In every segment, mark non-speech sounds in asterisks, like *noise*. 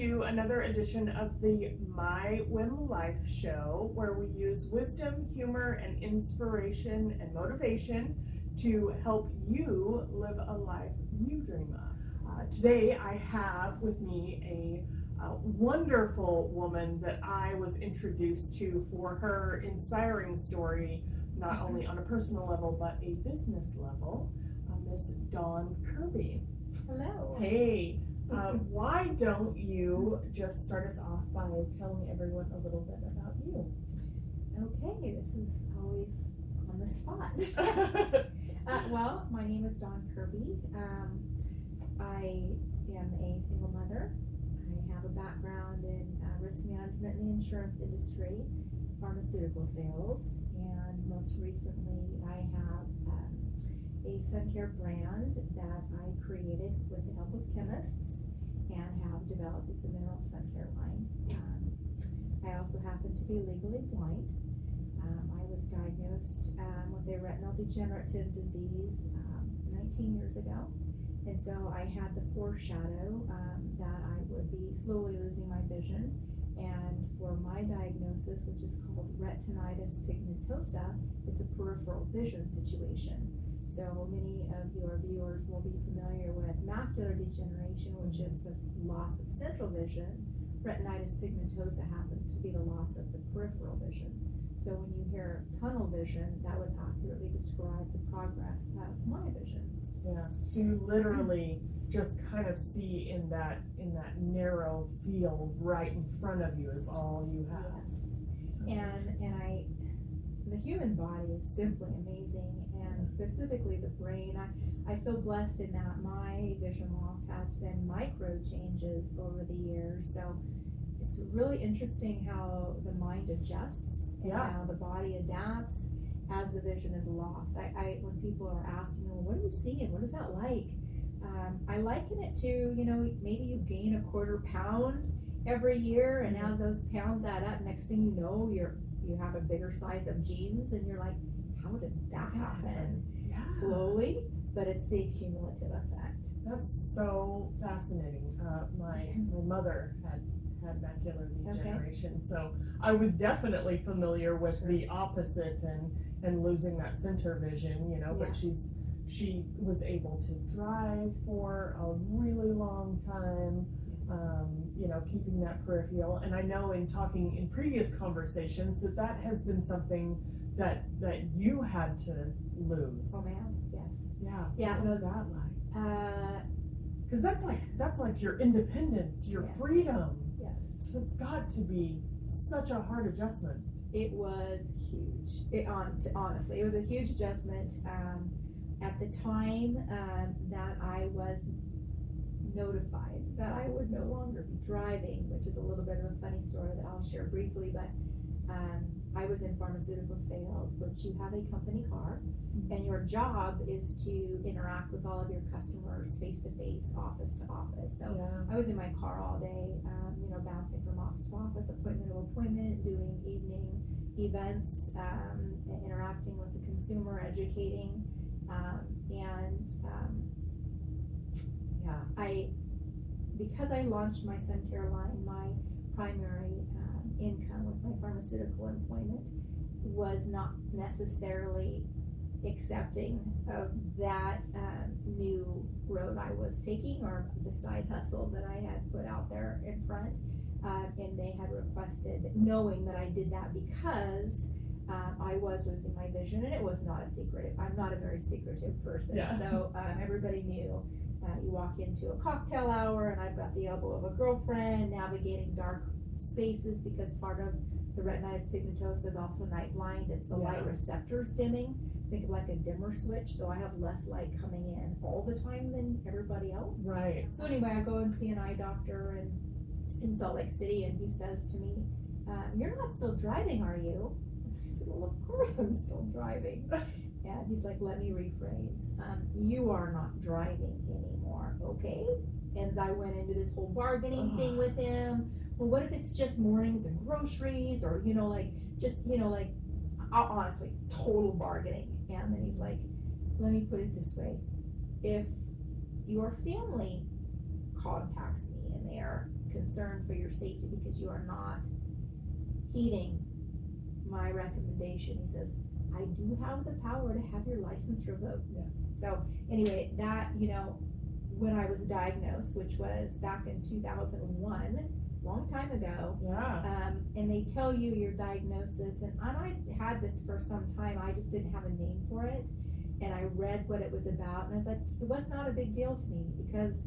to another edition of the My Whim Life show, where we use wisdom, humor, and inspiration and motivation to help you live a life you dream of. Uh, today, I have with me a uh, wonderful woman that I was introduced to for her inspiring story, not only on a personal level but a business level, uh, Miss Dawn Kirby. Hello. Hey, uh, why don't you just start us off by telling everyone a little bit about you? Okay, this is always on the spot. *laughs* uh, well, my name is Dawn Kirby. Um, I am a single mother. I have a background in uh, risk management in the insurance industry, pharmaceutical sales, and most recently I have a sun care brand that I created with the help of chemists and have developed. It's a mineral sun care line. Um, I also happen to be legally blind. Um, I was diagnosed um, with a retinal degenerative disease um, 19 years ago. And so I had the foreshadow um, that I would be slowly losing my vision. And for my diagnosis, which is called retinitis pigmentosa, it's a peripheral vision situation. So many of your viewers will be familiar with macular degeneration, which is the loss of central vision. Retinitis pigmentosa happens to be the loss of the peripheral vision. So when you hear tunnel vision, that would accurately describe the progress of my vision. Yeah. So you literally just kind of see in that in that narrow field right in front of you is all you have. Yes. So. And and I the human body is simply amazing and specifically the brain. I, I feel blessed in that my vision loss has been micro changes over the years. So it's really interesting how the mind adjusts and Yeah. how the body adapts as the vision is lost. I, I when people are asking me, well, what are you seeing? What is that like? Um, I liken it to, you know, maybe you gain a quarter pound every year, and as those pounds add up, next thing you know, you're you have a bigger size of jeans, and you're like, how did that happen? Yeah. Slowly, but it's the cumulative effect. That's so fascinating. Uh, my my mother had had macular degeneration, so I was definitely familiar with Sure. the opposite and and losing that center vision. You know, Yeah. but she's she was able to drive for a really long time. um, you know, keeping that peripheral. And I know in talking in previous conversations that that has been something that that you had to lose. Oh man, yes. Yeah. Yeah, What no, was that like? Uh, Because that's like that's like your independence, your Yes. freedom. yes. So it's got to be such a hard adjustment. It was huge. It on honestly, it was a huge adjustment. Um, at the time um, that I was notified that I would no longer be driving, which is a little bit of a funny story that I'll share briefly, but um, I was in pharmaceutical sales, which you have a company car, and your job is to interact with all of your customers face to face, office to office. So yeah. I was in my car all day, um, you know, bouncing from office to office, appointment to appointment, doing evening events, um, interacting with the consumer, educating, um, and um, yeah, I because I launched my sun care line, my primary um, income with my pharmaceutical employment was not necessarily accepting of that um, new road I was taking or the side hustle that I had put out there in front. Uh, and they had requested, knowing that I did that because um, I was losing my vision, and it was not a secret. I'm not a very secretive person, Yeah. so um, everybody knew. Uh, you walk into a cocktail hour, and I've got the elbow of a girlfriend navigating dark spaces because part of the retinitis pigmentosa is also night blind. It's the Yeah. light receptors dimming. Think of like a dimmer switch, so I have less light coming in all the time than everybody else. Right. So anyway, I go and see an eye doctor and in Salt Lake City, and he says to me, um, "You're not still driving, are you?" I said, "Well, of course I'm still driving." *laughs* and he's like, "Let me rephrase. Um, you are not driving anymore, okay?" And I went into this whole bargaining thing with him. Well, what if it's just mornings and groceries, or you know, like just you know, like honestly, total bargaining. And then he's like, "Let me put it this way: if your family contacts me and they're concerned for your safety because you are not heeding my recommendation. He says, I do have the power to have your license revoked. Yeah. So anyway, that, you know, when I was diagnosed, which was back in two thousand and one, long time ago, Yeah. um, and they tell you your diagnosis, and I had this for some time. I just didn't have a name for it, and I read what it was about, and I was like, it was not a big deal to me because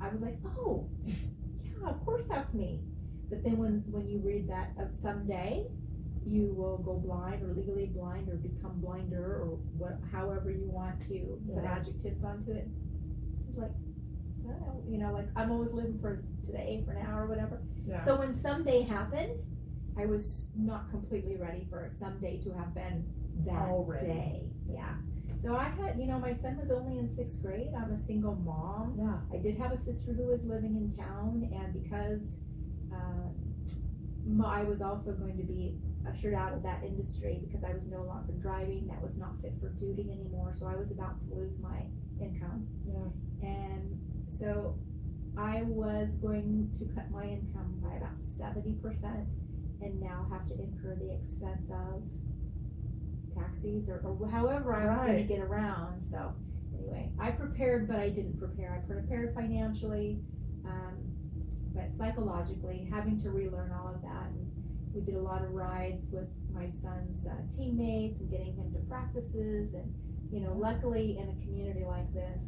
I was like, oh, *laughs* yeah, of course that's me. But then when when you read that of someday you will go blind or legally blind or become blinder or what, however you want to put adjectives onto it. It's like, so you know, like I'm always living for today, for now, or whatever. Yeah. So when someday happened, I was not completely ready for someday to have been that Already. day. Yeah. So I had, you know, my son was only in sixth grade. I'm a single mom. yeah. I did have a sister who was living in town, and because um, my- I was also going to be ushered out of that industry because I was no longer driving, that was not fit for duty anymore. So I was about to lose my income. Yeah. And so I was going to cut my income by about seventy percent and now have to incur the expense of taxis or, or however I was gonna get around, so anyway, I prepared, but I didn't prepare, I prepared financially, um, but psychologically, having to relearn all of that, and we did a lot of rides with my son's uh, teammates and getting him to practices, and, you know, luckily in a community like this,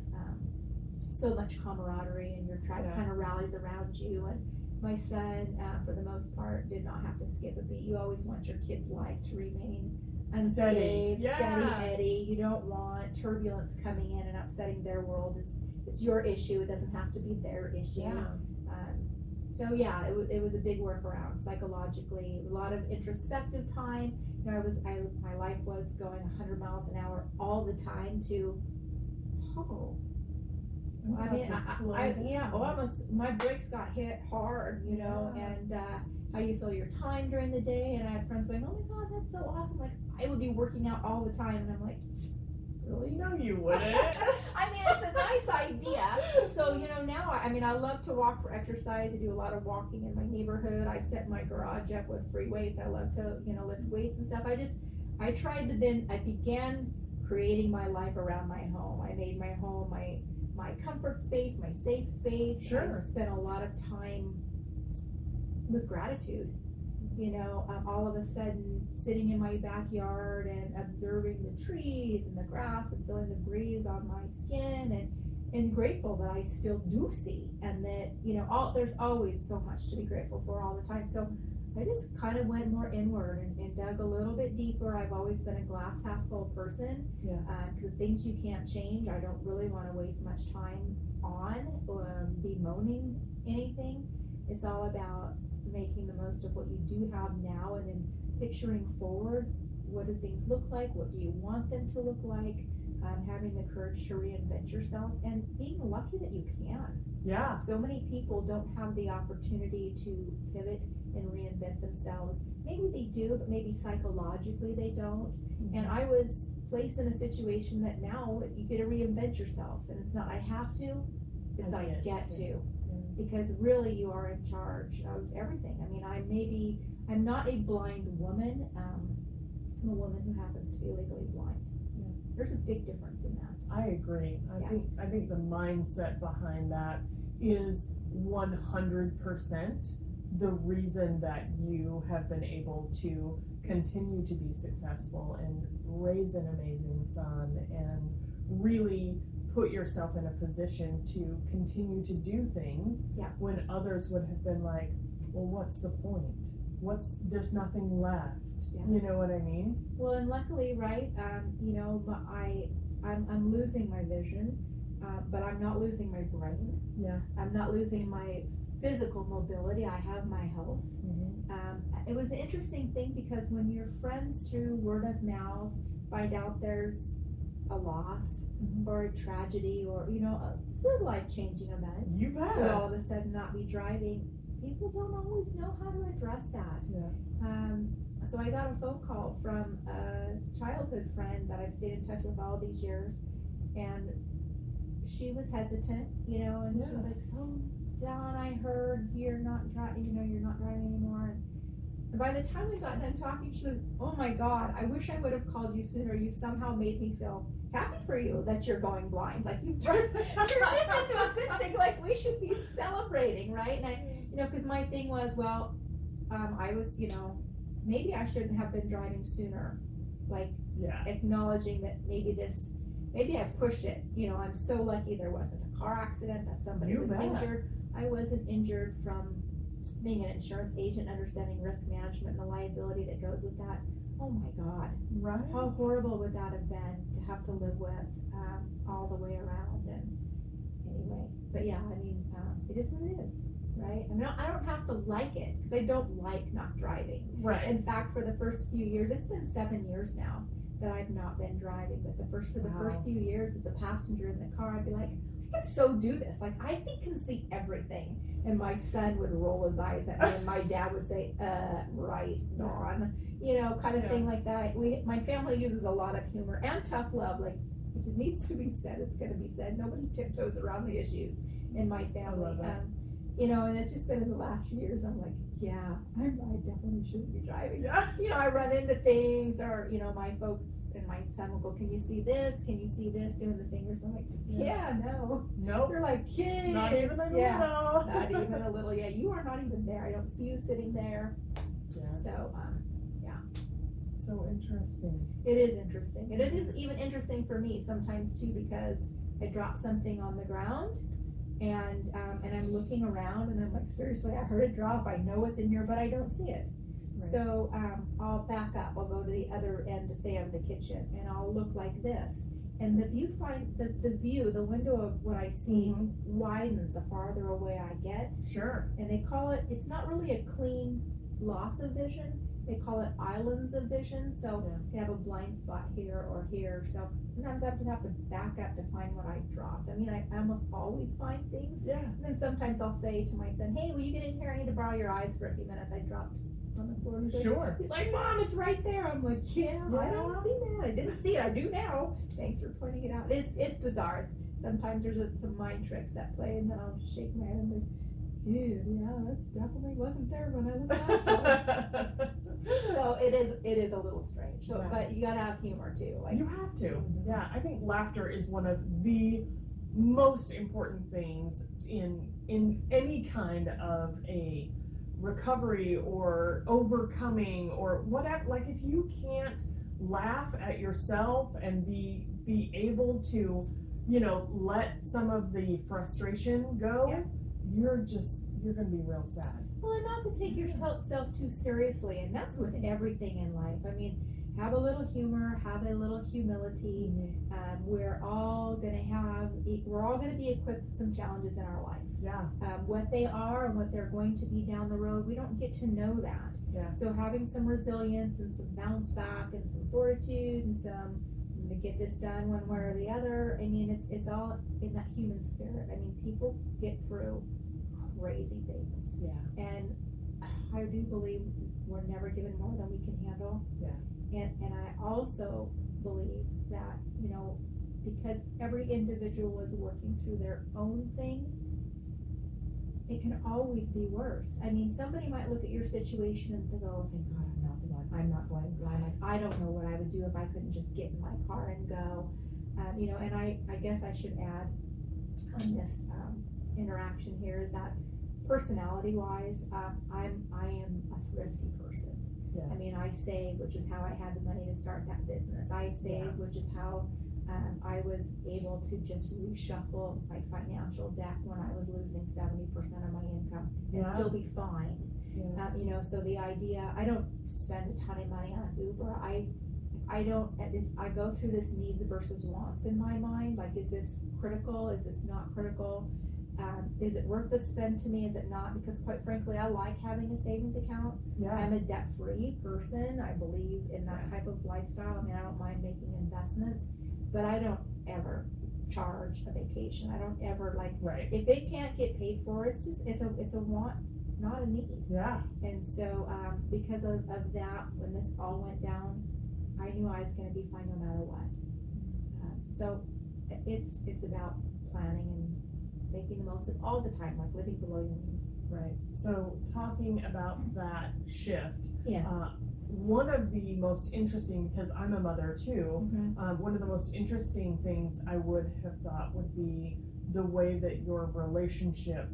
so much camaraderie and your tribe Yeah. kind of rallies around you, and my son, uh, for the most part, did not have to skip a beat. You always want your kid's life to remain Steady. unscathed, Yeah. steady Eddie. You don't want turbulence coming in and upsetting their world. It's it's your issue. It doesn't have to be their issue. Yeah. Um, so yeah, it, wa- it was a big workaround psychologically. A lot of introspective time. You know, I was I my life was going 100 miles an hour all the time to. Oh, I mean, I, I, yeah, almost my brakes got hit hard, you know, Yeah. and uh, how you fill your time during the day. And I had friends going, "Oh my god, that's so awesome!" Like I would be working out all the time, and I'm like, really? No, you wouldn't. *laughs* I mean, it's a nice idea. So you know, now I, I mean, I love to walk for exercise. I do a lot of walking in my neighborhood. I set my garage up with free weights. I love to you know lift weights and stuff. I just I tried to then I began creating my life around my home. I made my home my my comfort space, my safe space. Sure. I spent a lot of time with gratitude. You know, um, all of a sudden sitting in my backyard and observing the trees and the grass and feeling the breeze on my skin and and grateful that I still do see and that you know all there's always so much to be grateful for all the time. So I just kind of went more inward and, and dug a little bit deeper. I've always been a glass half full person. Yeah. Um, 'cause things you can't change, I don't really want to waste much time on or bemoaning anything. It's all about making the most of what you do have now and then picturing forward. What do things look like? What do you want them to look like? Um, having the courage to reinvent yourself and being lucky that you can. Yeah. So many people don't have the opportunity to pivot and reinvent themselves. Maybe they do, but maybe psychologically they don't. And I was placed in a situation that now you get to reinvent yourself. And it's not I have to, it's I I, get get to. to. Because really you are in charge of everything. I mean, I maybe, I'm not a blind woman. Um, I'm a woman who happens to be legally blind. Yeah. There's a big difference in that. I agree. I Yeah. think I think the mindset behind that is one hundred percent the reason that you have been able to continue to be successful and raise an amazing son and really put yourself in a position to continue to do things Yeah. when others would have been like, Well what's the point? What's there's nothing left. Yeah. You know what I mean? Well, and luckily, right, um, you know, I, I'm, I'm losing my vision, uh, but I'm not losing my brain. Yeah. I'm not losing my physical mobility. I have my health. Mm-hmm. Um, it was an interesting thing because when your friends through word of mouth find out there's a loss Mhm. or a tragedy or, you know, a, it's a life changing event, You bet. to all of a sudden not be driving, people don't always know how to address that. Yeah. Um, so I got a phone call from a childhood friend that I've stayed in touch with all these years, and she was hesitant, you know, and she was like, "So, Dawn, I heard you're not driving. You know, you're not driving anymore." And by the time we got done talking, she says, "Oh my God, I wish I would have called you sooner. You somehow made me feel happy for you that you're going blind. Like you've turned, *laughs* turned this into a good thing. Like we should be celebrating, right?" And I, you know, because my thing was, well, um, I was, you know, maybe I shouldn't have been driving sooner. Like Yeah. acknowledging that maybe this, maybe I pushed it. You know, I'm so lucky there wasn't a car accident, that somebody You was bet. injured. I wasn't injured from being an insurance agent, understanding risk management and the liability that goes with that. Oh my God, Right. how horrible would that have been to have to live with um, all the way around? And anyway, but yeah, I mean, um, it is what it is, right? I mean, I don't have to like it because I don't like not driving. Right. In fact, for the first few years, it's been seven years now that I've not been driving. But the first for the Wow. first few years, as a passenger in the car, I'd be like, Can so do this. Like I think can see everything. And my son would roll his eyes at me, and my dad would say, "Uh, right, Dawn," you know, kind of Yeah. thing like that. We, my family uses a lot of humor and tough love. Like if it needs to be said, it's going to be said. Nobody tiptoes around the issues in my family. Um, you know, and it's just been in the last few years. I'm like, yeah, I, I definitely shouldn't be driving. Yeah. *laughs* You know, I run into things, or you know, my folks and my son will go, "Can you see this? Can you see this?" Doing the fingers. I'm like, yeah, no. Nope. They're like, kid, Not even a yeah, little. *laughs* not even a little. Yeah, you are not even there. I don't see you sitting there. Yeah. So, um, yeah. So interesting. it is interesting, and it is even interesting for me sometimes too because I drop something on the ground. And um, and I'm looking around and I'm like, seriously, I heard it drop. I know it's in here, but I don't see it. Right. So um, I'll back up. I'll go to the other end to say of the kitchen, and I'll look like this. And the view find the, the view, the window of what I see Mhm. widens the farther away I get. Sure. And they call it. It's not really a clean loss of vision. They call it islands of vision. So Yeah. you have a blind spot here or here. So sometimes I have to back up to find what I dropped. I mean, I, I almost always find things. Yeah. And then sometimes I'll say to my son, "Hey, will you get in here? I need to borrow your eyes for a few minutes." I dropped on the floor. He's like, Sure. He's like, Mom, it's right there. I'm like, Yeah, I don't see that. I didn't see it. I do now. Thanks for pointing it out. It's it's bizarre. It's, sometimes there's a, some mind tricks that play, and then I'll just shake my head and Dude, yeah, that's definitely wasn't there when I looked last time. *laughs* so it is it is a little strange. So, Yeah. but you gotta have humor too. Like, you have to. Mhm. Yeah, I think laughter is one of the most important things in in any kind of a recovery or overcoming or whatever like if you can't laugh at yourself and be be able to you know let some of the frustration go Yeah. You're just you're gonna be real sad Well, and not to take yourself too seriously, and that's with everything in life. I mean, have a little humor, have a little humility. Um, we're all gonna have, e, we're all gonna be equipped with some challenges in our life. yeah Um, what they are and what they're going to be down the road, we don't get to know that. Yeah. So having some resilience and some bounce back and some fortitude and some to get this done one way or the other. I mean, it's it's all in that human spirit. I mean, people get through crazy things. yeah And I do believe we're never given more than we can handle. Yeah. And and I also believe that, you know, because every individual is working through their own thing, it can always be worse. I mean, somebody might look at your situation and think, oh, thank God I'm not the one. I'm not going blind. Like, I don't know what I would do if I couldn't just get in my car and go. Um, you know, and I, I guess I should add on this um, interaction here is that personality wise, um, I'm I am a thrifty person. Yeah. I mean, I save, which is how I had the money to start that business. I save, Yeah. which is how um, I was able to just reshuffle my financial deck when I was losing seventy percent of my income and Yeah. still be fine. Yeah Um, you know, so the idea, I don't spend a ton of money on Uber. I, I don't, at this, I go through this needs versus wants in my mind. Like, is this critical? Is this not critical? Um, is it worth the spend to me? Is it not? Because quite frankly, I like having a savings account. yeah I'm a debt-free person. I believe in that type of lifestyle. I mean, I don't mind making investments, but I don't ever charge a vacation. I don't ever like, right if it can't get paid for, it's just, it's a, it's a want, not a need. yeah And so, um, because of, of that, when this all went down, I knew I was going to be fine no matter what. Um, so, it's it's about planning and making the most of all the time, like living below your means. Right. So talking about that shift, Yes. uh, one of the most interesting, because I'm a mother too, Mhm. um, one of the most interesting things I would have thought would be the way that your relationship,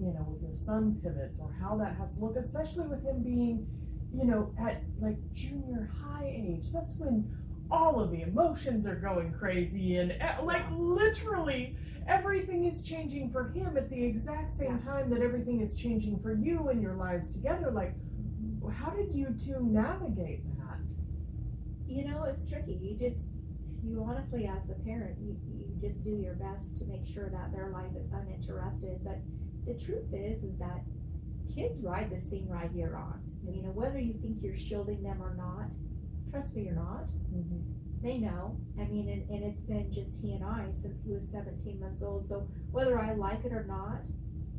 you know, with your son pivots or how that has to look, especially with him being, you know, at like junior high age. That's when all of the emotions are going crazy and uh, like literally everything is changing for him at the exact same Yeah. time that everything is changing for you and your lives together. Like, how did you two navigate that? You know, it's tricky. You just, you honestly, as the parent, you, you just do your best to make sure that their life is uninterrupted. But the truth is, is that kids ride the same ride you're on. I mean, whether you think you're shielding them or not, trust me, you're not. Mm-hmm. They know. I mean, and, and it's been just he and I since he was 17 months old. So whether I like it or not,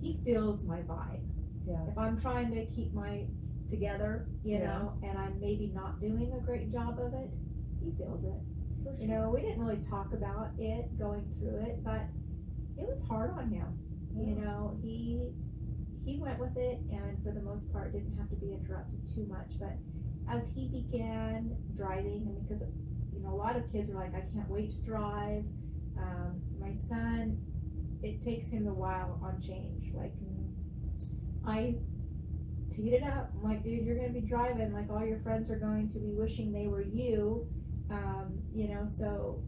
he feels my vibe. Yeah. If I'm trying to keep my together, you Yeah. know, and I'm maybe not doing a great job of it, he feels it. For You know, we didn't really talk about it going through it, but it was hard on him. You know, he he went with it, and for the most part, didn't have to be interrupted too much. But as he began driving, and because you know, a lot of kids are like, I can't wait to drive. Um, my son, it takes him a while on change. Like I teed it up. I'm like, dude, you're gonna be driving. Like all your friends are going to be wishing they were you. Um, you know, so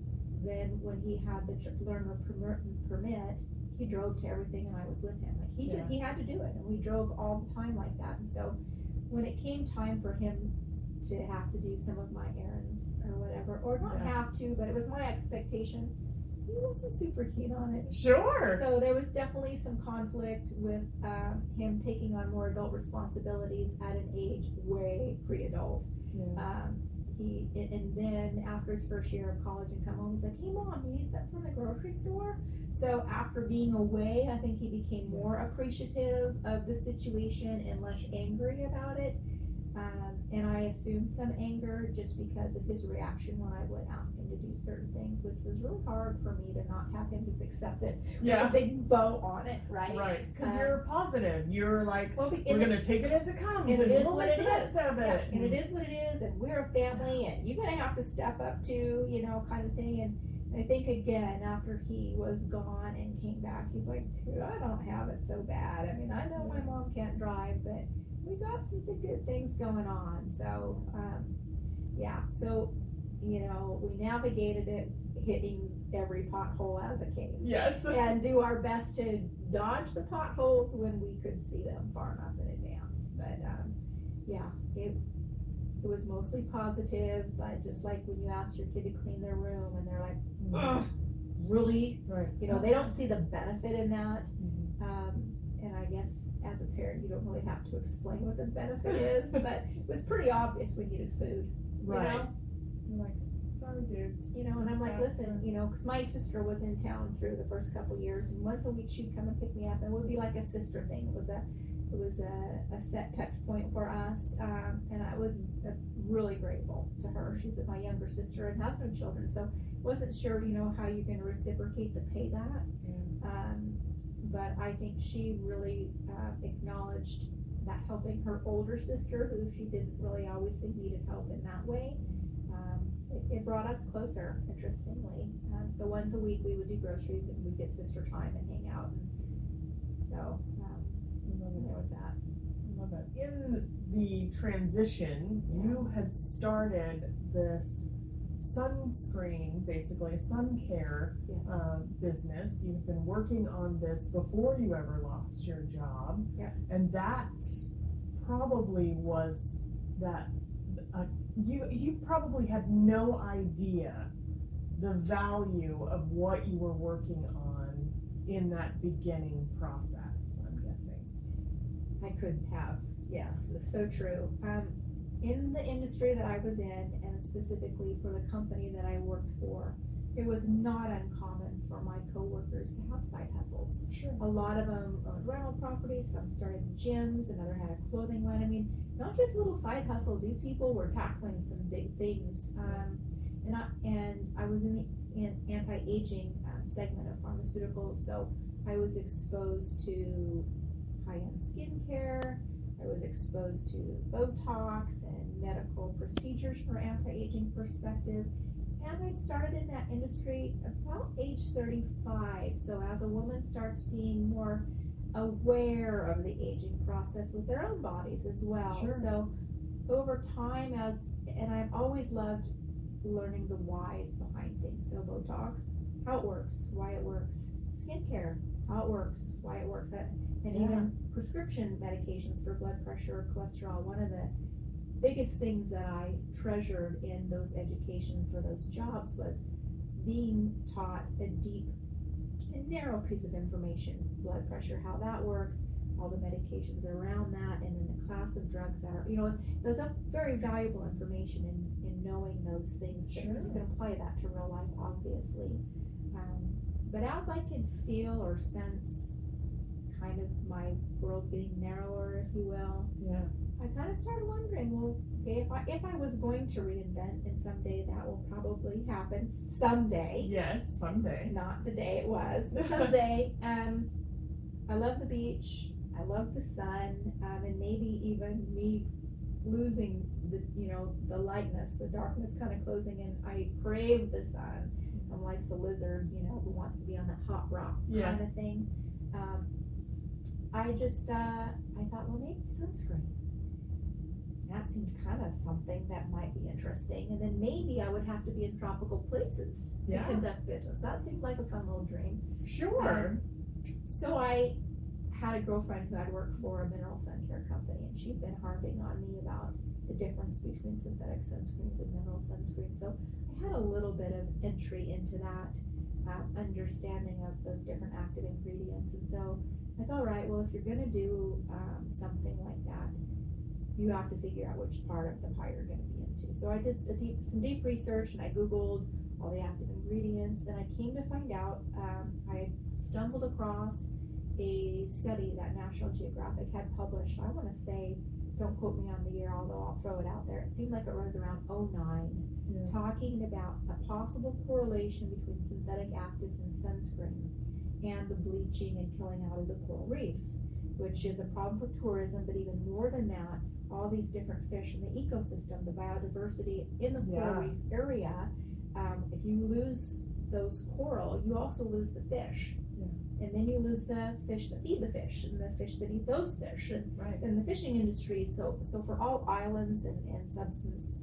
then when he had the learner permit, he drove to everything, and I was with him. Like he Yeah. just he had to do it, and we drove all the time like that. And so when it came time for him to have to do some of my errands or whatever, or not Yeah. have to, but it was my expectation. He wasn't super keen on it. Sure. So there was definitely some conflict with um, him taking on more adult responsibilities at an age way pre-adult. Yeah. Um, he and then after his first year of college and come home, he's like, "Hey mom, you need something from the grocery store." So after being away, I think he became more appreciative of the situation and less angry about it. Um, and I assumed some anger just because of his reaction when I would ask him to do certain things, which was really hard for me to not have him just accept it with a big bow on it, right? Right. Because Uh, you're positive. You're like, Well, we're gonna take it as it comes, and and, it is we'll what it is. of Yeah, and it is what it is, and we're a family, and you're gonna have to step up to, you know, kind of thing. And I think again, after he was gone and came back, he's like, dude, I don't have it so bad. I mean, I know my mom can't drive, but we got some good things going on. So, um, yeah, so you know, we navigated it, hitting every pothole as it came Yes. *laughs* and do our best to dodge the potholes when we could see them far enough in advance. But um, yeah, it it was mostly positive. But just like when you ask your kid to clean their room and they're like, Ugh, really, Right. you know, they don't see the benefit in that. Mhm. Um, and I guess as a parent, you don't really have to explain what the benefit is, *laughs* but it was pretty obvious we needed food. Right. You know? You're like, sorry, dude. You know, and I'm like, That's listen, right. you know, because my sister was in town through the first couple years, and once a week she'd come and pick me up, and it would be like a sister thing. It was a, it was a, a set touch point for us, um, and I was uh, really grateful to her. She's my younger sister and has no children, so wasn't sure, you know, how you're going to reciprocate the payback. Um, but I think she really uh, acknowledged that helping her older sister, who she didn't really always think needed help in that way, um, it, it brought us closer, interestingly. Um, so once a week we would do groceries and we'd get sister time and hang out. And so um, there was that. In the transition, you had started this sunscreen, basically a sun care Yes. uh, business. You've been working on this before you ever lost your job, Yeah. and that probably was that uh, you you probably had no idea the value of what you were working on in that beginning process. I'm guessing. I couldn't have. Yes, it's so true. Um, in the industry that I was in, and specifically for the company that I worked for, it was not uncommon for my coworkers to have side hustles. Sure. A lot of them owned rental properties, some started gyms, another had a clothing line. I mean, not just little side hustles. These people were tackling some big things. Um, and I and I was in the in anti-aging um, segment of pharmaceuticals, so I was exposed to high end skincare. I was exposed to Botox and medical procedures from an anti aging perspective. And I started in that industry about age 35. So, as a woman starts being more aware of the aging process with their own bodies as well. Sure. So, over time, as and I've always loved learning the whys behind things. So, Botox, how it works, why it works, skincare, how it works, why it works, that, and Yeah. even prescription medications for blood pressure or cholesterol. One of the biggest things that I treasured in those education for those jobs was being taught a deep and narrow piece of information blood pressure, how that works, all the medications around that, and then the class of drugs that are, you know, those are very valuable information in, in knowing those things. Sure. You can apply that to real life, obviously. Um, but as I could feel or sense kind of my world getting narrower, if you will, Yeah. I kind of started wondering, well, okay, if I if I was going to reinvent, and someday that will probably happen, someday, Yes, someday. not the day it was, but *laughs* someday. um, I love the beach. I love the sun, um, and maybe even me losing the you know the lightness, the darkness kind of closing in. I crave the sun. I'm like the lizard, you know, who wants to be on that hot rock Yeah. kind of thing. Um, I just uh, I thought, well, maybe sunscreen. That seemed kind of something that might be interesting, and then maybe I would have to be in tropical places Yeah. to conduct business. That seemed like a fun little dream. Sure. So I had a girlfriend who had worked for a mineral sun care company, and she'd been harping on me about the difference between synthetic sunscreens and mineral sunscreens. So had a little bit of entry into that uh, understanding of those different active ingredients. And so I thought, all right, well, if you're going to do um, something like that, you have to figure out which part of the pie you're going to be into. So I did deep, some deep research and I Googled all the active ingredients. And I came to find out um, I stumbled across a study that National Geographic had published. I want to say, don't quote me on the year, although I'll throw it out there. It seemed like it was around 09, Yeah. talking about a possible correlation between synthetic actives and sunscreens and the bleaching and killing out of the coral reefs, which is a problem for tourism, but even more than that, all these different fish in the ecosystem, the biodiversity in the coral Yeah. reef area. Um, if you lose those coral, you also lose the fish. And then you lose the fish that feed the fish and the fish that eat those fish and, Right. and the fishing industry. So, so for all islands and, and substance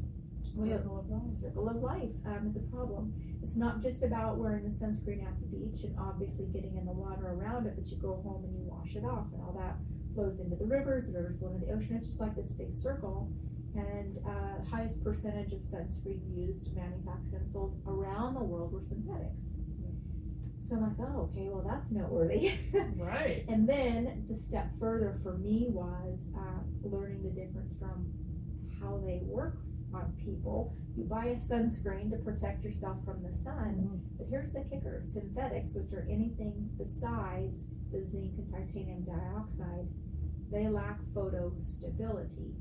Circle of life. circle of life um, is a problem. It's not just about wearing the sunscreen at the beach and obviously getting in the water around it, but you go home and you wash it off, and all that flows into the rivers. The rivers flow into the ocean. It's just like this big circle. And uh, highest percentage of sunscreen used, manufactured, and sold around the world were synthetics. So I'm like, oh, okay, well that's noteworthy. *laughs* Right. And then the step further for me was uh, learning the difference from how they work on people. You buy a sunscreen to protect yourself from the sun, but here's the kicker synthetics, which are anything besides the zinc and titanium dioxide, they lack photostability.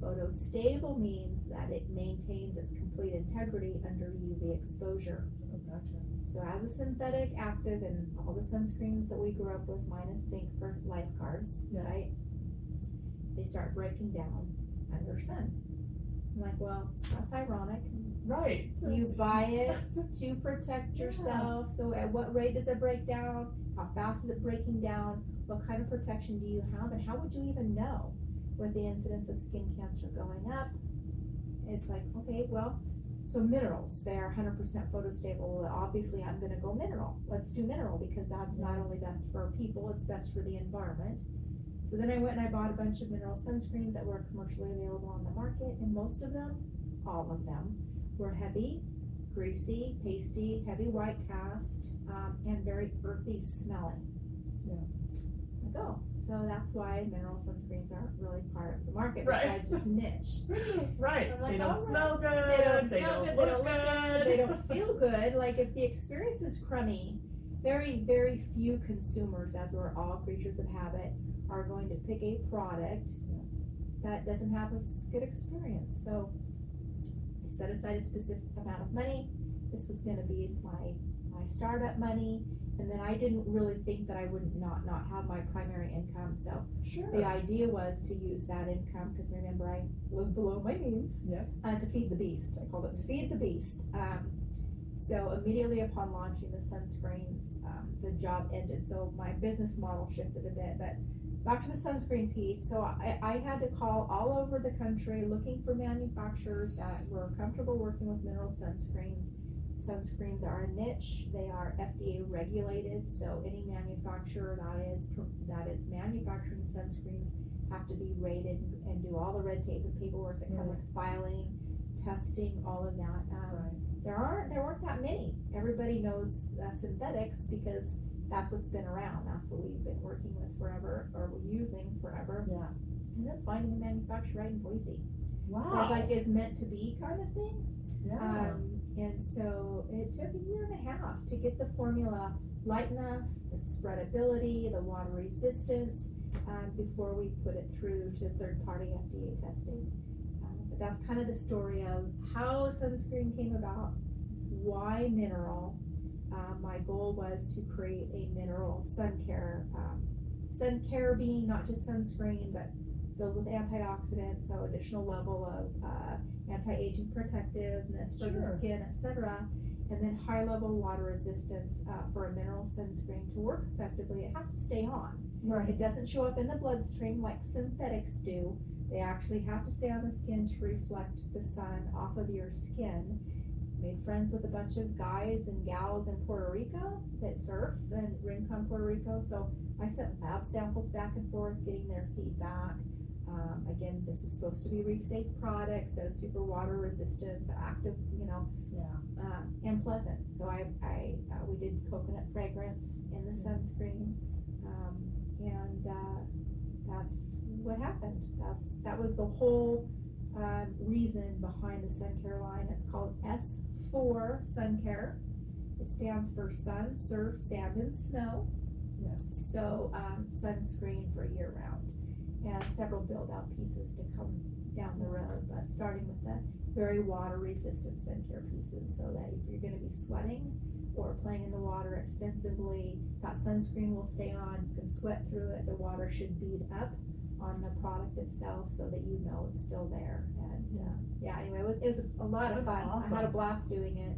Photostable means that it maintains its complete integrity under UV exposure. Oh, gotcha. So as a synthetic active and all the sunscreens that we grew up with minus zinc for lifeguards, Yeah. right? They start breaking down under sun. I'm like, well, that's ironic. Right. You buy *laughs* it to protect Yeah. yourself. So at what rate does it break down? How fast is it breaking down? What kind of protection do you have? And how would you even know with the incidence of skin cancer going up? It's like, okay, well, so minerals, they're 100% photostable. Obviously, I'm going to go mineral. Let's do mineral because that's not only best for people, it's best for the environment. So then I went and I bought a bunch of mineral sunscreens that were commercially available on the market, and most of them, all of them, were heavy, greasy, pasty, heavy white cast, um, and very earthy smelling. Yeah. Oh, so that's why mineral sunscreens aren't really part of the market Right. besides *laughs* this niche. right. I'm like, they don't smell good. They don't smell good, they don't look good, they don't feel good. Like if the experience is crummy, very, very few consumers, as we're all creatures of habit, are going to pick a product that doesn't have a good experience. So I set aside a specific amount of money. This was going to be my my startup money, and then I didn't really think that I would not not have my primary income. So Sure. the idea was to use that income because remember I live below my means. Yeah. Uh, to feed the beast, I called it to feed the beast. Um, so immediately upon launching the sunscreens, um, the job ended. So my business model shifted a bit, but back to the sunscreen piece. So I, I had to call all over the country looking for manufacturers that were comfortable working with mineral sunscreens. Sunscreens are a niche. They are FDA regulated, so any manufacturer that is that is manufacturing sunscreens have to be rated and do all the red tape and paperwork that come with filing, testing, all of that. Um, Right. there aren't there weren't that many. Everybody knows uh, synthetics because that's what's been around. That's what we've been working with forever or we're using forever. Yeah. And then finding a manufacturer right in Boise. Wow. So it's like it's meant to be kind of thing. yeah. Um, and so it took a year and a half to get the formula light enough, the spreadability, the water resistance, um, before we put it through to third party FDA testing. Um, but that's kind of the story of how sunscreen came about, why mineral. Um, my goal was to create a mineral sun care. Um, sun care being not just sunscreen, but filled with antioxidants, so additional level of uh, anti-aging protectiveness for the Sure. skin, etc. And then high level water resistance uh, for a mineral sunscreen to work effectively. It has to stay on. right. It doesn't show up in the bloodstream like synthetics do. They actually have to stay on the skin to reflect the sun off of your skin. Made friends with a bunch of guys and gals in Puerto Rico that surf and Rincon, Puerto Rico. So I sent lab samples back and forth, getting their feedback. Um, again, this is supposed to be reef safe product, so super water resistant, active, you know, Yeah. um, and pleasant. So I, I uh, we did coconut fragrance in the sunscreen, um, and uh, that's what happened. That's that was the whole um, reason behind the sun care line. It's called S4 Sun Care. It stands for sun, surf, sand, and snow. Yes. So um, sunscreen for year round, and several build out pieces to come down the road. But starting with the very water resistant sun care pieces, so that if you're going to be sweating or playing in the water extensively, that sunscreen will stay on. You can sweat through it. The water should bead up on the product itself, so that you know it's still there. And uh, yeah, anyway, it was, it was a lot of That's fun. I had a blast doing it.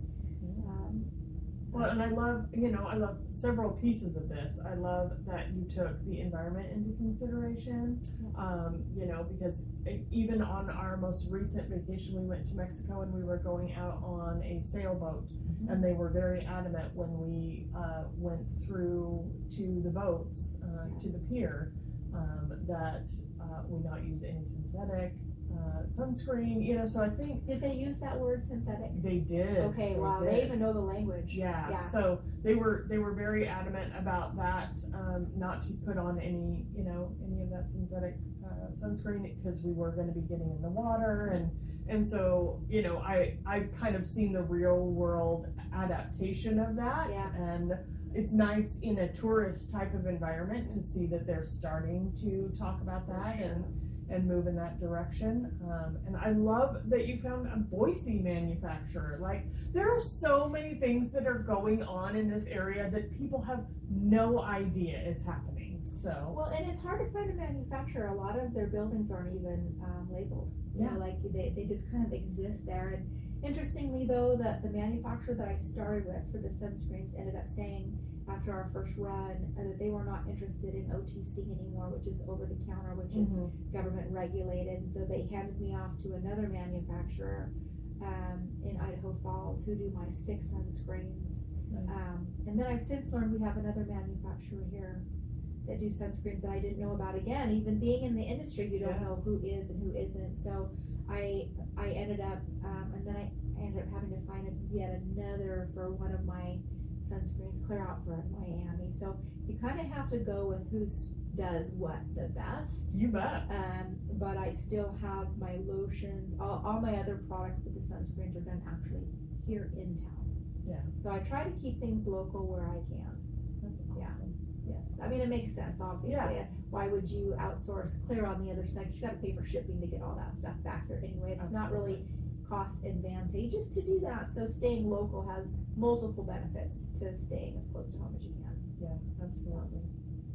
Well, and I love, you know, I love several pieces of this. I love that you took the environment into consideration. Um, you know, because even on our most recent vacation, we went to Mexico and we were going out on a sailboat, and they were very adamant when we uh, went through to the boats uh, to the pier um, that uh, we not use any synthetic uh, sunscreen. You know, so I think Did they use that word synthetic? they did. Okay, They wow, did. they even know the language. Yeah. Yeah. So they were they were very adamant about that, um, not to put on any you know any of that synthetic uh, sunscreen because we were going to be getting in the water and and so you know I I've kind of seen the real world adaptation of that Yeah. and it's nice in a tourist type of environment to see that they're starting to talk about that and and move in that direction. Um, and I love that you found a Boise manufacturer. Like, there are so many things that are going on in this area that people have no idea is happening. So, Well, and it's hard to find a manufacturer. A lot of their buildings aren't even um, labeled. You Yeah. know, like they, they just kind of exist there. And interestingly, though, that the manufacturer that I started with for the sunscreens ended up saying after our first run uh, that they were not interested in OTC anymore, which is over the counter, which is Mhm. government regulated. And so they handed me off to another manufacturer um, in Idaho Falls who do my stick sunscreens. Nice. Um, and then I've since learned we have another manufacturer here that do sunscreens that I didn't know about. Again, even being in the industry, you don't Yeah. know who is and who isn't. So I I ended up, um, and then I, I ended up having to find a, yet another for one of my sunscreens, clear out for Miami. So you kind of have to go with who does what the best. you bet. Um, but I still have my lotions, all, all my other products with the sunscreens are done actually here in town. Yeah. So I try to keep things local where I can. That's Yeah. awesome. Yes. I mean, it makes sense, obviously. Yeah. Why would you outsource clear on the other side? You got to pay for shipping to get all that stuff back here anyway. It's not really cost advantageous to do that. So staying local has multiple benefits to staying as close to home as you can. Yeah, absolutely.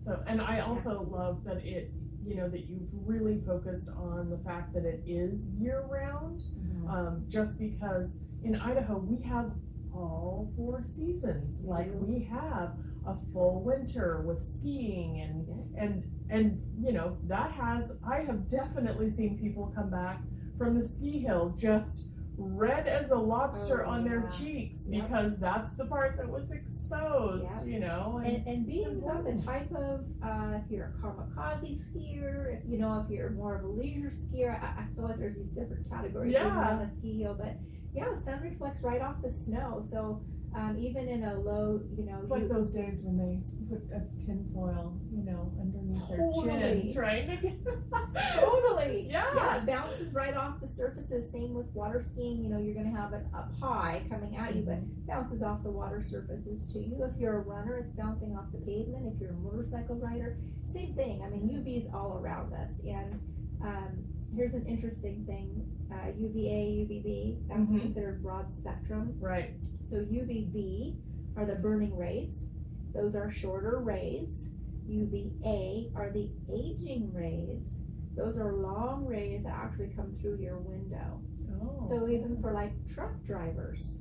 So, and I also love that it, you know, that you've really focused on the fact that it is year round. Um, just because in Idaho we have all four seasons. We like do. we have a full winter with skiing and and and you know that has I have definitely seen people come back from the ski hill just red as a lobster Oh, on their yeah. cheeks Yep. because that's the part that was exposed. Yep. You know, and, And, and being on the type of, uh, if you're a kamikaze skier, if you know, if you're more of a leisure skier, I, I feel like there's these different categories Yeah. on the ski hill. But yeah, the sun reflects right off the snow. So um, even in a low, you know, it's like those days when they put a tinfoil, know, underneath their Totally. chin, trying to get. *laughs* Totally. Yeah. Yeah, it bounces right off the surfaces. Same with water skiing. You know, you're going to have it up high coming at you, but bounces off the water surfaces to you. If you're a runner, it's bouncing off the pavement. If you're a motorcycle rider, same thing. I mean, UV's all around us. And um, here's an interesting thing uh, UVA, UVB, that's Mhm. considered broad spectrum. Right. So UVB are the burning rays, those are shorter rays. UVA are the aging rays. Those are long rays that actually come through your window. Oh. So even for like truck drivers,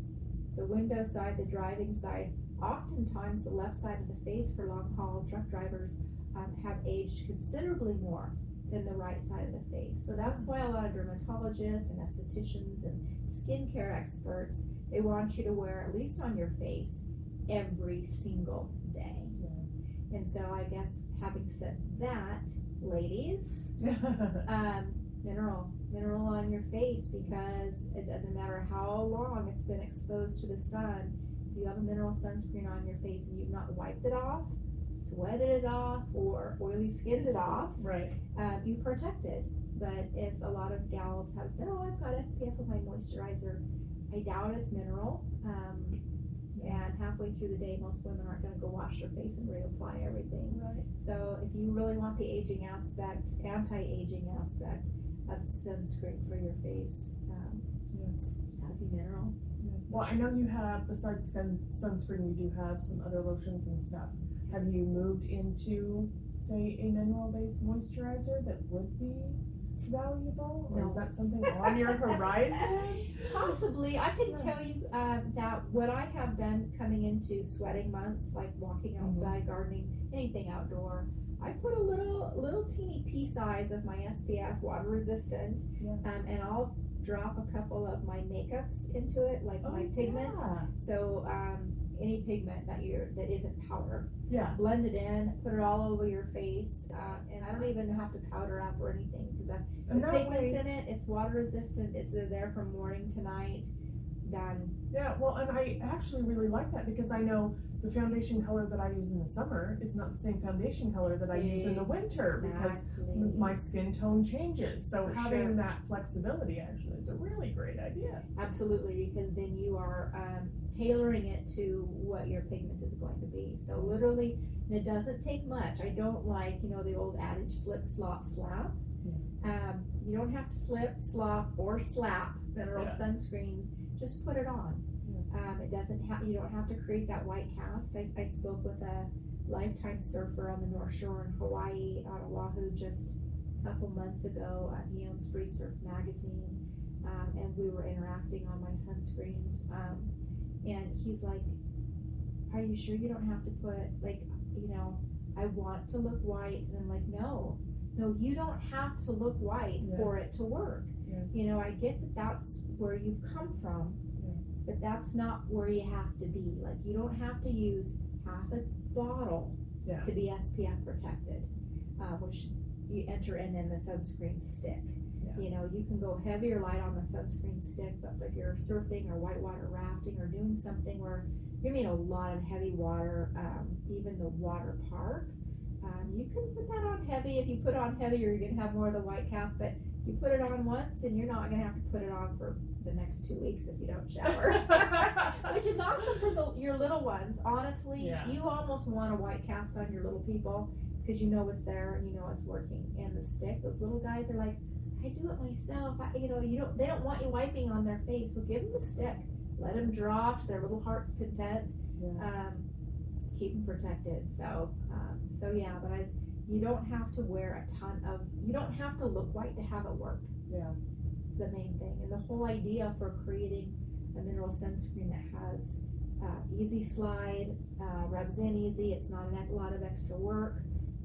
the window side, the driving side, oftentimes the left side of the face for long haul truck drivers um, have aged considerably more than the right side of the face. So that's why a lot of dermatologists and estheticians and skincare experts they want you to wear at least on your face every single day. And so I guess having said that, ladies, *laughs* um, mineral, mineral on your face because it doesn't matter how long it's been exposed to the sun. If you have a mineral sunscreen on your face and you've not wiped it off, sweated it off, or oily skinned it off, right. uh, you protected. But if a lot of gals have said, "Oh, I've got SPF on my moisturizer," I doubt it's mineral. Um, and halfway through the day, most women aren't going to go wash their face and reapply everything. Right. So if you really want the aging aspect, anti-aging aspect of sunscreen for your face, um, Yeah. it's got to be mineral. Well, I know you have, besides sun, sunscreen, you do have some other lotions and stuff. Have you moved into, say, a mineral-based moisturizer that would be valuable? Or No. is that something on your horizon? *laughs* Possibly, I can Yeah. tell you um, that what I have done coming into sweating months, like walking Mm-hmm. outside, gardening, anything outdoor, I put a little, little teeny pea size of my SPF, water resistant, Yeah. um, and I'll drop a couple of my makeups into it, like my pigment. Oh, Yeah. So um, any pigment that you're that isn't powder, yeah. blend it in, put it all over your face, uh, and I don't even have to powder up or anything because the pigment's way, in it. It's water resistant. It's there from morning to night. Dawn. yeah, well, and I actually really like that because I know the foundation color that I use in the summer is not the same foundation color that I use in the winter because my skin tone changes. So For having sure. that flexibility actually is a really great idea. Absolutely, because then you are um, tailoring it to what your pigment is going to be. So literally, and it doesn't take much. I don't like, you know, the old adage slip, slop, slap. Um, you don't have to slip, slop, or slap mineral Yeah. sunscreens. Just put it on. Um, it doesn't have. You don't have to create that white cast. I, I spoke with a lifetime surfer on the North Shore in Hawaii on Oahu just a couple months ago. Uh, he owns Free Surf magazine, um, and we were interacting on my sunscreens. Um, and he's like, "Are you sure you don't have to put like, you know, I want to look white?" And I'm like, "No, no, you don't have to look white Yeah. for it to work. Yeah. You know, I get that that's where you've come from." but that's not where you have to be. Like you don't have to use half a bottle Yeah. to be SPF protected, uh, which you enter in in the sunscreen stick. Yeah. You know, you can go heavy or light on the sunscreen stick, but if you're surfing or whitewater rafting or doing something where you're in a lot of heavy water, um, even the water park, um, you can put that on heavy. If you put on heavy, you're going to have more of the white cast, but you put it on once and you're not going to have to put it on for the next two weeks if you don't shower. *laughs* Which is awesome for the, your little ones. Honestly, Yeah. you almost want a white cast on your little people because you know it's there and you know it's working. And the stick, those little guys are like, I do it myself. I, you know, you don't. They don't want you wiping on their face, so give them the stick. Let them draw to their little heart's content. Yeah. Um, keep them protected. So, um, so yeah. But I, you don't have to wear a ton of. You don't have to look white to have it work. Yeah. Is the main thing, and the whole idea for creating a mineral sunscreen that has uh, easy slide, uh, rubs in easy. It's not a lot of extra work.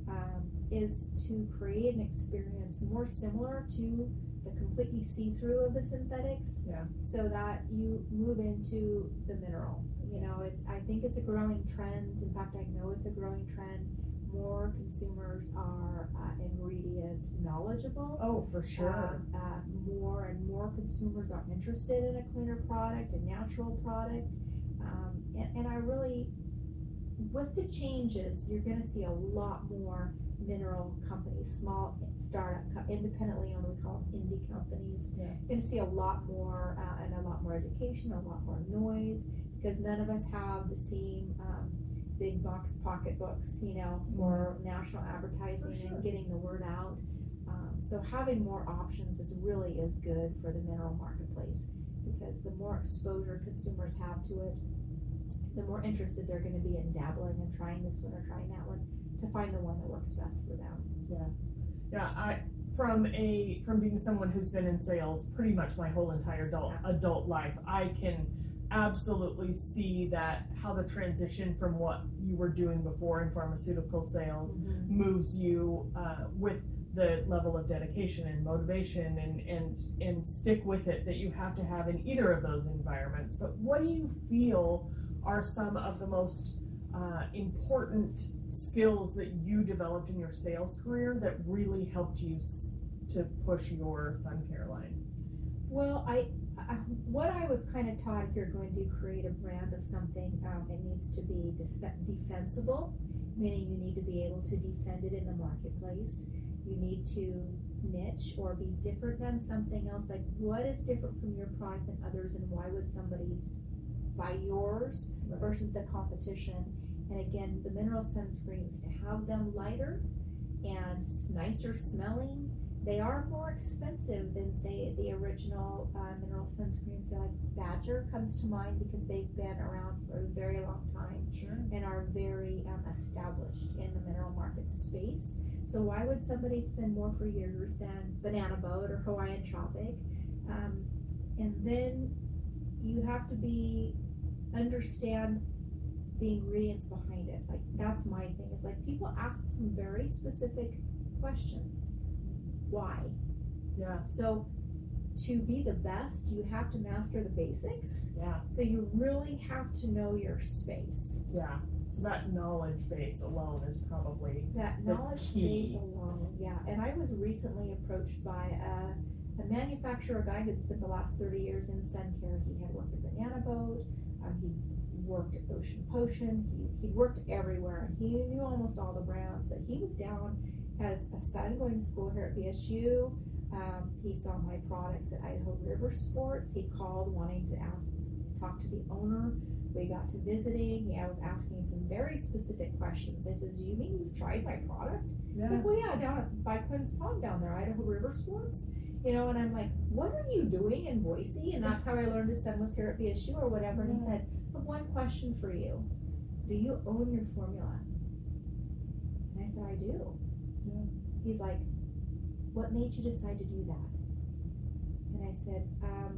Um, is to create an experience more similar to the completely see-through of the synthetics. Yeah. So that you move into the mineral. You know, it's I think it's a growing trend. In fact, I know it's a growing trend. More consumers are uh, ingredient knowledgeable. Oh, for sure. Um, uh, more and more consumers are interested in a cleaner product, a natural product, um, and, and I really, with the changes, you're going to see a lot more mineral companies, small startup, independently owned, we call them indie companies. Yeah. You're going to see a lot more uh, and a lot more education, a lot more noise, because none of us have the same um, big box pocketbooks, you know, for national advertising For sure. and getting the word out. Um, so having more options is really is good for the mineral marketplace because the more exposure consumers have to it, the more interested they're going to be in dabbling and trying this one or trying that one to find the one that works best for them. Yeah, yeah, I from a from being someone who's been in sales pretty much my whole entire adult adult life, I can absolutely see that how the transition from what you were doing before in pharmaceutical sales moves you uh, with the level of dedication and motivation and, and and stick with it that you have to have in either of those environments. But what do you feel are some of the most uh, important skills that you developed in your sales career that really helped you s- to push your sun care line? Well, I what I was kind of taught if you're going to create a brand of something, um, it needs to be dis- defensible, meaning you need to be able to defend it in the marketplace. You need to niche or be different than something else. Like, what is different from your product than others, and why would somebody buy yours versus the competition? And again, the mineral sunscreens to have them lighter and nicer smelling they are more expensive than say the original uh, mineral sunscreens. Like Badger comes to mind because they've been around for a very long time Sure. and are very um, established in the mineral market space. So why would somebody spend more for years than Banana Boat or Hawaiian Tropic? Um, and then you have to be understand the ingredients behind it. Like that's my thing. Is like people ask some very specific questions. Why? Yeah. So to be the best, you have to master the basics. Yeah. So you really have to know your space. Yeah. So that knowledge base alone is probably That knowledge key. base alone, yeah. And I was recently approached by a, a manufacturer, a guy who'd spent the last 30 years in sun care. He had worked at Banana Boat, um, he worked at Ocean Potion, he, he worked everywhere, and he knew almost all the brands, but he was down as a son going to school here at BSU. Um, he saw my products at Idaho River Sports. He called wanting to ask to talk to the owner. We got to visiting. He, I was asking some very specific questions. I says, "Do you mean you've tried my product?" He's like, "Well, yeah, down at, by Quinn's Pond down there, Idaho River Sports." You know, and I'm like, "What are you doing in Boise?" And that's how I learned his son was here at BSU or whatever. And he Yeah. said, "But one question for you: Do you own your formula?" And I said, "I do." Yeah. He's like, "What made you decide to do that?" And I said, um,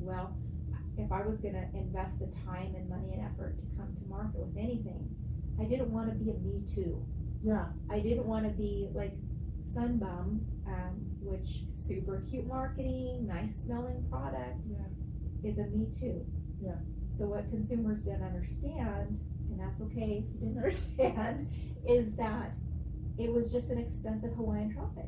"Well, if I was going to invest the time and money and effort to come to market with anything, I didn't want to be a me too. Yeah. I didn't want to be like Sunbum, um, which super cute marketing, nice smelling product, Yeah. is a me too. Yeah. So what consumers didn't understand, and that's okay if you didn't *laughs* understand, is that it was just an expensive Hawaiian tropic.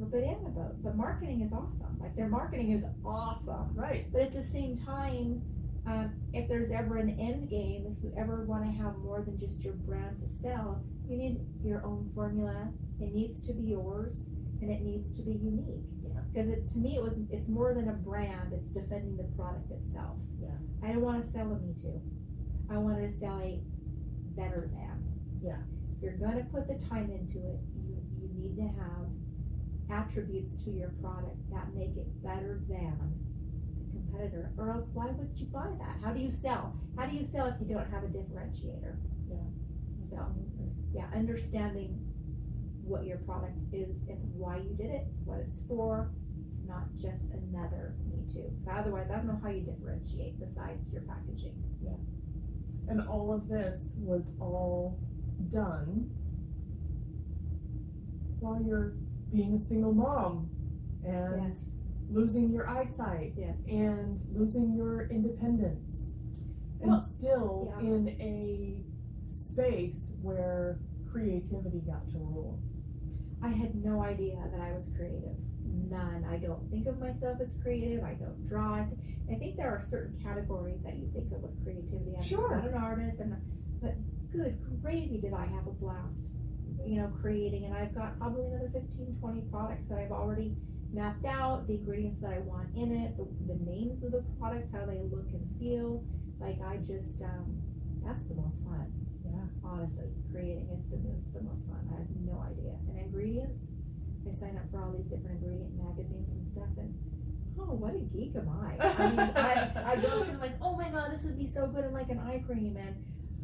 Or banana boat. But marketing is awesome. Like their marketing is awesome. Right. But at the same time, um, if there's ever an end game, if you ever want to have more than just your brand to sell, you need your own formula. It needs to be yours, and it needs to be unique. Yeah. Because it's to me, it was it's more than a brand. It's defending the product itself. Yeah. I don't want to sell a me too. I wanted to sell a better than. Yeah. If you're gonna put the time into it, you you need to have attributes to your product that make it better than the competitor, or else why would you buy that? How do you sell? How do you sell if you don't have a differentiator? Yeah. So, yeah, understanding what your product is and why you did it, what it's for. It's not just another me too. So otherwise, I don't know how you differentiate besides your packaging. Yeah. And all of this was all done while you're being a single mom and Yes. losing your eyesight Yes. and losing your independence and Well, still yeah. in a space where creativity got to rule. I had no idea that I was creative. None. I don't think of myself as creative. I don't draw. I, th- I think there are certain categories that you think of with creativity. I'm Sure. not an artist, and but good gravy did I have a blast, you know, creating. And I've got probably another 15, 20 products that I've already mapped out, the ingredients that I want in it, the, the names of the products, how they look and feel. Like I just, um, that's the most fun Yeah. honestly, creating is the most the most fun. I have no idea. And ingredients, I sign up for all these different ingredient magazines and stuff, and oh, what a geek am I? I mean, I, I go through like, oh my god, this would be so good in like an eye cream, and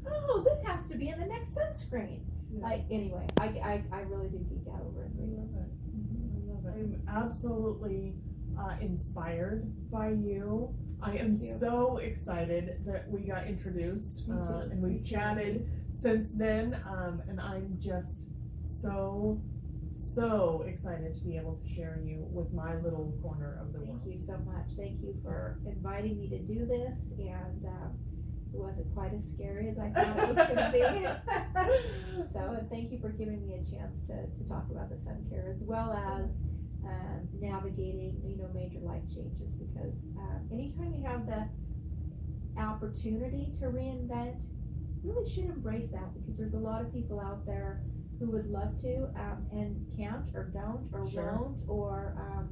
oh, this has to be in the next sunscreen. Yeah. Like anyway, I, I, I really do geek out over ingredients. I love it. I'm absolutely uh, inspired by you. I am you. so excited that we got introduced uh, and we've chatted since then. Um, and I'm just so, so excited to be able to share you with my little corner of the Thank world. Thank you so much. Thank you for inviting me to do this, and um, it wasn't quite as scary as I thought it was going to be. *laughs* so, thank you for giving me a chance to, to talk about the sun care as well as um, navigating, you know, major life changes. Because uh, anytime you have the opportunity to reinvent, you really should embrace that because there's a lot of people out there who would love to um, and can't or don't or Sure. won't or um,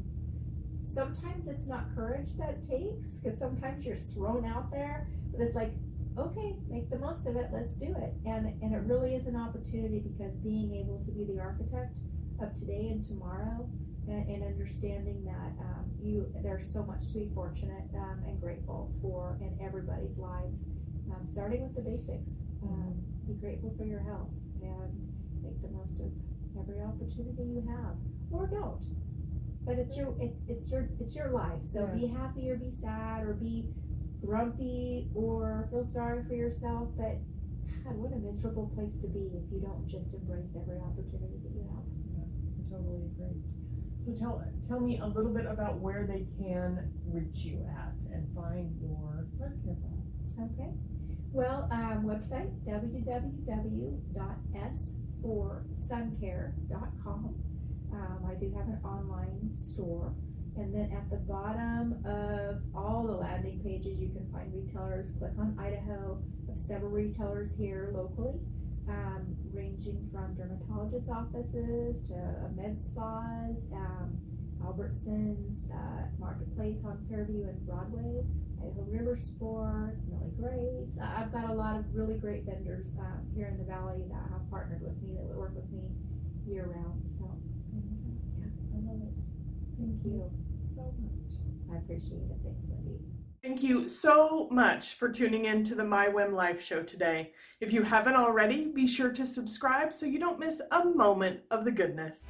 sometimes it's not courage that it takes because sometimes you're thrown out there but it's like okay make the most of it let's do it. And and it really is an opportunity because being able to be the architect of today and tomorrow and, and understanding that um, you there's so much to be fortunate um, and grateful for in everybody's lives. Um, starting with the basics um, be grateful for your health and make the most of every opportunity you have. Or don't. But it's your it's it's your it's your life. So Yeah. be happy or be sad or be grumpy or feel sorry for yourself but God, what a miserable place to be if you don't just embrace every opportunity that you have I totally agree. So tell tell me a little bit about where they can reach you at and find your sun care product. Okay. Well, um, website www.s4suncare.com. Um, I do have an online store. And then at the bottom of all the landing pages, you can find retailers. Click on Idaho. Have several retailers here locally, um, ranging from dermatologist offices to med spas, um, Albertsons, uh, Marketplace on Fairview and Broadway. Idaho River Sports, Millie Grace. I've got a lot of really great vendors um, here in the valley that have partnered with me that work with me year round. So, yeah, I love it. Thank you. so much. I appreciate it. Thanks, Wendy. Thank you so much for tuning in to the My Whim Life show today. If you haven't already, be sure to subscribe so you don't miss a moment of the goodness.